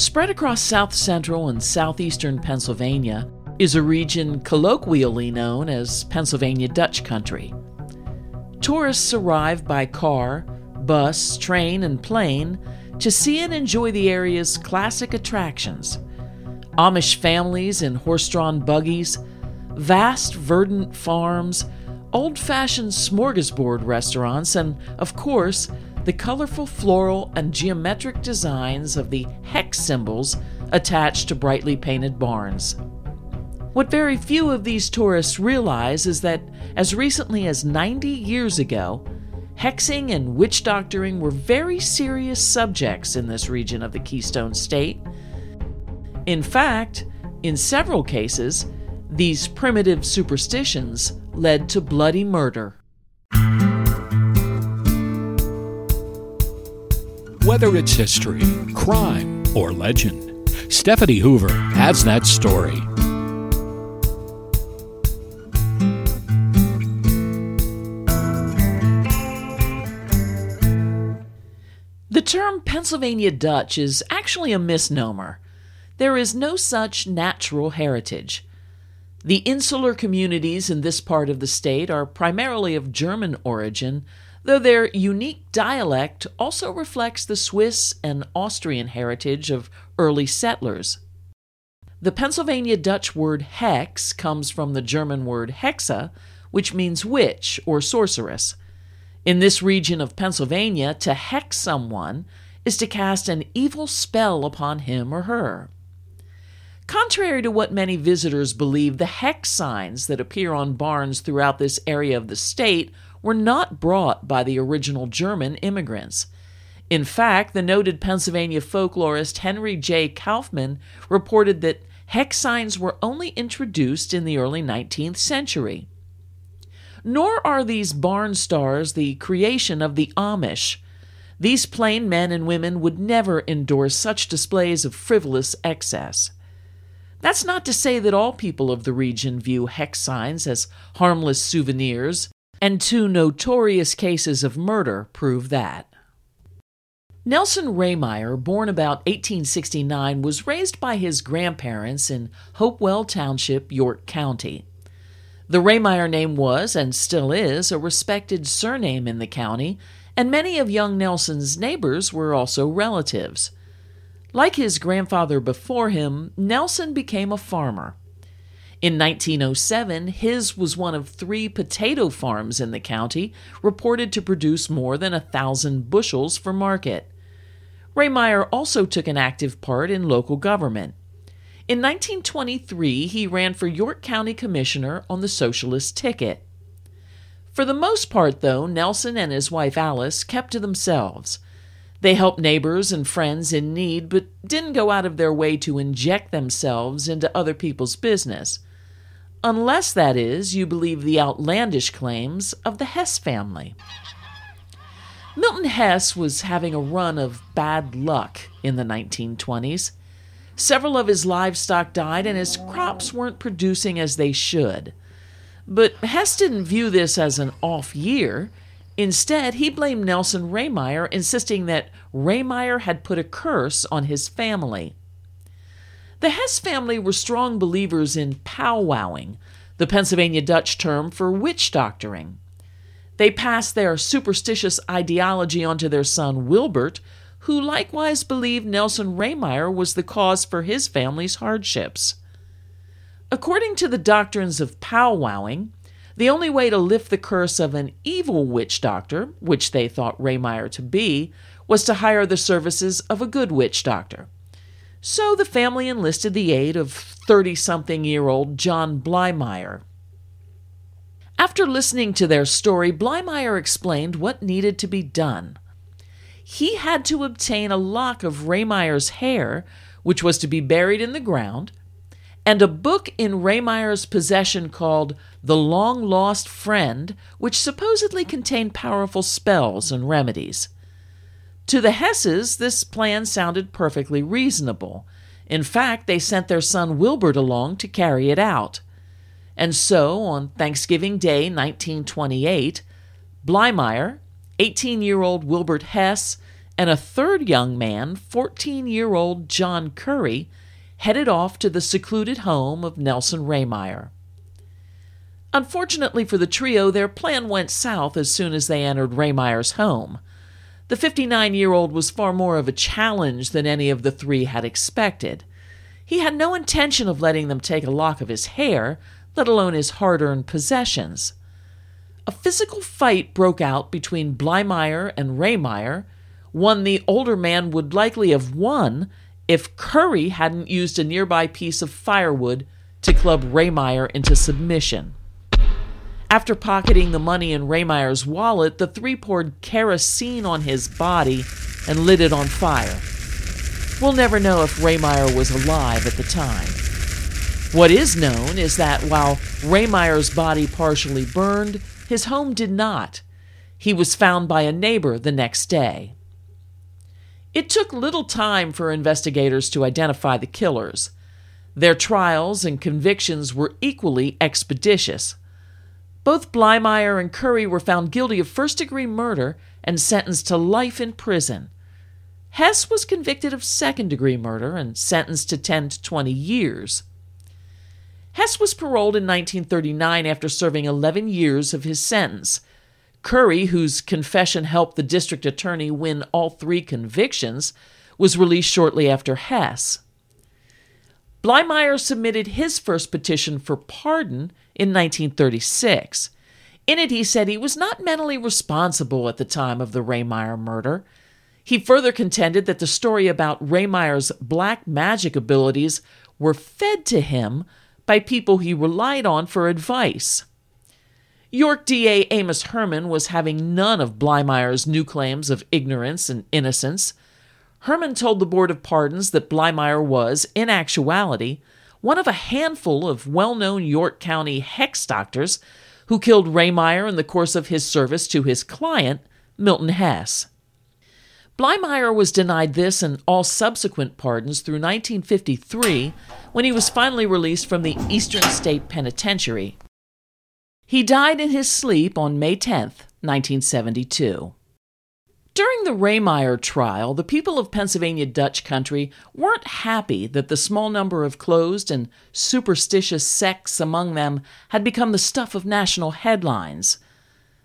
Spread across south central and southeastern Pennsylvania is a region colloquially known as Pennsylvania Dutch Country. Tourists arrive by car, bus, train, and plane to see and enjoy the area's classic attractions Amish families in horse drawn buggies, vast verdant farms, old fashioned smorgasbord restaurants, and, of course, the colorful floral and geometric designs of the hex symbols attached to brightly painted barns. What very few of these tourists realize is that as recently as 90 years ago, hexing and witch doctoring were very serious subjects in this region of the Keystone State. In fact, in several cases, these primitive superstitions led to bloody murder. Whether it's history, crime, or legend, Stephanie Hoover has that story. The term Pennsylvania Dutch is actually a misnomer. There is no such natural heritage. The insular communities in this part of the state are primarily of German origin, though their unique dialect also reflects the Swiss and Austrian heritage of early settlers. The Pennsylvania Dutch word hex comes from the German word hexa, which means witch or sorceress. In this region of Pennsylvania, to hex someone is to cast an evil spell upon him or her. Contrary to what many visitors believe, the hex signs that appear on barns throughout this area of the state were not brought by the original German immigrants. In fact, the noted Pennsylvania folklorist Henry J. Kauffman reported that hex signs were only introduced in the early 19th century. Nor are these barn stars the creation of the Amish. These plain men and women would never endorse such displays of frivolous excess. That's not to say that all people of the region view hex signs as harmless souvenirs and two notorious cases of murder prove that. Nelson Rehmeyer, born about 1869, was raised by his grandparents in Hopewell Township, York County. The Rehmeyer name was, and still is, a respected surname in the county, and many of young Nelson's neighbors were also relatives. Like his grandfather before him, Nelson became a farmer. In 1907, his was one of three potato farms in the county reported to produce more than a thousand bushels for market. Rehmeyer also took an active part in local government. In 1923, he ran for York County Commissioner on the Socialist ticket. For the most part, though, Nelson and his wife Alice kept to themselves. They helped neighbors and friends in need, but didn't go out of their way to inject themselves into other people's business unless, that is, you believe the outlandish claims of the Hess family. Milton Hess was having a run of bad luck in the 1920s. Several of his livestock died, and his crops weren't producing as they should. But Hess didn't view this as an off year. Instead, he blamed Nelson Rehmeyer, insisting that Rehmeyer had put a curse on his family. The Hess family were strong believers in powwowing, the Pennsylvania Dutch term for witch doctoring. They passed their superstitious ideology onto their son Wilbert, who likewise believed Nelson Rehmeyer was the cause for his family's hardships. According to the doctrines of powwowing, the only way to lift the curse of an evil witch doctor, which they thought Rehmeyer to be, was to hire the services of a good witch doctor. So the family enlisted the aid of 30 something year old John Blymire. After listening to their story, Blymire explained what needed to be done. He had to obtain a lock of Rehmeyer's hair, which was to be buried in the ground, and a book in Rehmeyer's possession called The Long Lost Friend, which supposedly contained powerful spells and remedies. To the Hesses, this plan sounded perfectly reasonable. In fact, they sent their son Wilbert along to carry it out. And so, on Thanksgiving Day, 1928, Blymire, 18 year old Wilbert Hess, and a third young man, 14 year old John Curry, headed off to the secluded home of Nelson Rehmeyer. Unfortunately for the trio, their plan went south as soon as they entered Rehmeyer's home. The 59 year old was far more of a challenge than any of the three had expected. He had no intention of letting them take a lock of his hair, let alone his hard earned possessions. A physical fight broke out between Blymire and Rehmeyer, one the older man would likely have won if Curry hadn't used a nearby piece of firewood to club Rehmeyer into submission. After pocketing the money in Rehmeyer's wallet, the three poured kerosene on his body and lit it on fire. We'll never know if Rehmeyer was alive at the time. What is known is that while Rehmeyer's body partially burned, his home did not. He was found by a neighbor the next day. It took little time for investigators to identify the killers. Their trials and convictions were equally expeditious. Both Blymire and Curry were found guilty of first degree murder and sentenced to life in prison. Hess was convicted of second degree murder and sentenced to 10 to 20 years. Hess was paroled in 1939 after serving 11 years of his sentence. Curry, whose confession helped the district attorney win all three convictions, was released shortly after Hess. Blymire submitted his first petition for pardon in 1936. In it, he said he was not mentally responsible at the time of the Rehmeyer murder. He further contended that the story about Rehmeyer's black magic abilities were fed to him by people he relied on for advice. York DA Amos Herman was having none of Blymire's new claims of ignorance and innocence. Herman told the Board of Pardons that Blymire was, in actuality, one of a handful of well known York County hex doctors who killed Rehmeyer in the course of his service to his client, Milton Hess. Blymire was denied this and all subsequent pardons through 1953 when he was finally released from the Eastern State Penitentiary. He died in his sleep on May 10, 1972. During the Rehmeyer trial, the people of Pennsylvania Dutch country weren't happy that the small number of closed and superstitious sects among them had become the stuff of national headlines.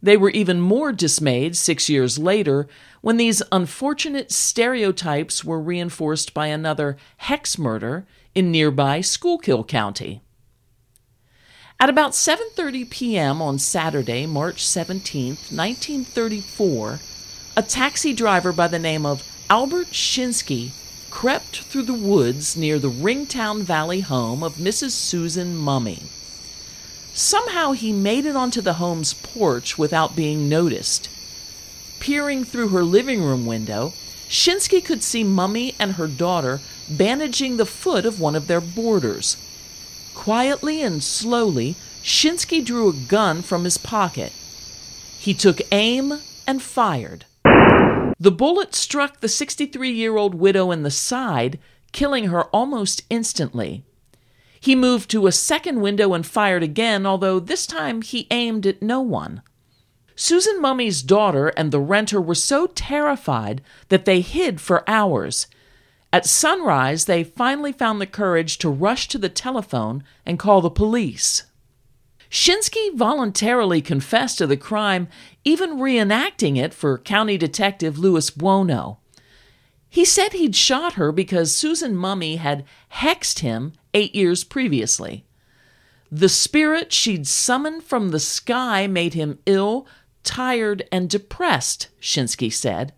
They were even more dismayed six years later when these unfortunate stereotypes were reinforced by another hex murder in nearby Schuylkill County. At about 7:30 p.m. on Saturday, March 17, 1934, a taxi driver by the name of Albert Shinsky crept through the woods near the Ringtown Valley home of Mrs. Susan Mummy. Somehow he made it onto the home's porch without being noticed. Peering through her living room window, Shinsky could see Mummy and her daughter bandaging the foot of one of their boarders. Quietly and slowly, Shinsky drew a gun from his pocket. He took aim and fired. The bullet struck the 63 year old widow in the side, killing her almost instantly. He moved to a second window and fired again, although this time he aimed at no one. Susan Mummy's daughter and the renter were so terrified that they hid for hours. At sunrise, they finally found the courage to rush to the telephone and call the police. Shinsky voluntarily confessed to the crime, even reenacting it for County Detective Louis Buono. He said he'd shot her because Susan Mummy had hexed him eight years previously. The spirit she'd summoned from the sky made him ill, tired, and depressed, Shinsky said.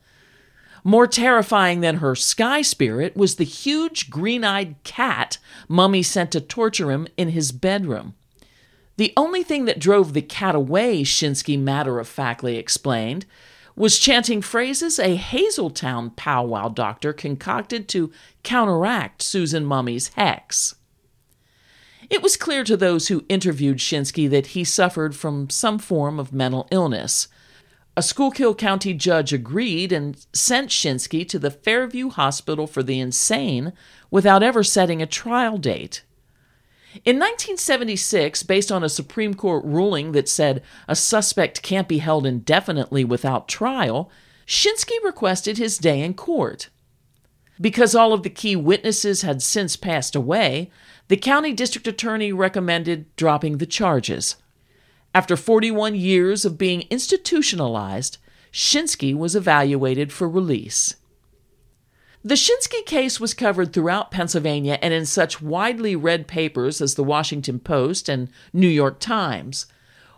More terrifying than her sky spirit was the huge green eyed cat Mummy sent to torture him in his bedroom. The only thing that drove the cat away, Shinsky matter of factly explained, was chanting phrases a Hazleton powwow doctor concocted to counteract Susan Mummy's hex. It was clear to those who interviewed Shinsky that he suffered from some form of mental illness. A Schuylkill County judge agreed and sent Shinsky to the Farview Hospital for the Insane without ever setting a trial date. In 1976, based on a Supreme Court ruling that said a suspect can't be held indefinitely without trial, Shinsky requested his day in court. Because all of the key witnesses had since passed away, the county district attorney recommended dropping the charges. After 41 years of being institutionalized, Shinsky was evaluated for release. The Shinsky case was covered throughout Pennsylvania and in such widely read papers as the Washington Post and New York Times.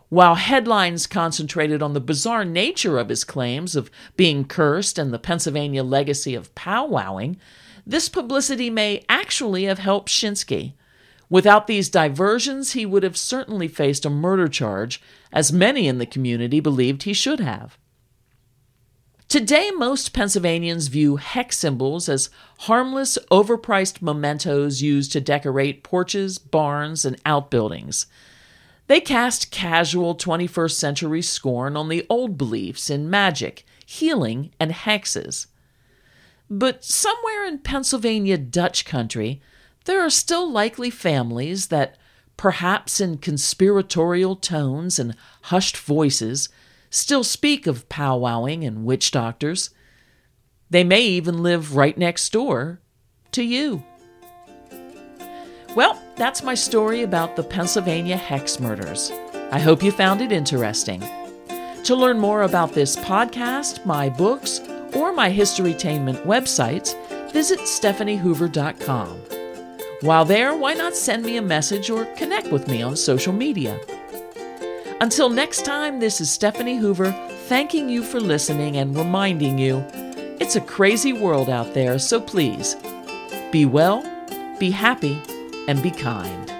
While headlines concentrated on the bizarre nature of his claims of being cursed and the Pennsylvania legacy of powwowing, this publicity may actually have helped Shinsky. Without these diversions, he would have certainly faced a murder charge, as many in the community believed he should have. Today, most Pennsylvanians view hex symbols as harmless, overpriced mementos used to decorate porches, barns, and outbuildings. They cast casual 21st century scorn on the old beliefs in magic, healing, and hexes. But somewhere in Pennsylvania Dutch country, there are still likely families that, perhaps in conspiratorial tones and hushed voices, still speak of powwowing and witch doctors. They may even live right next door to you. Well, that's my story about the Pennsylvania hex murders. I hope you found it interesting. To learn more about this podcast, my books, or my Historytainment websites, visit stephaniehoover.com. While there, why not send me a message or connect with me on social media? Until next time, this is Stephanie Hoover thanking you for listening and reminding you it's a crazy world out there, so please be well, be happy, and be kind.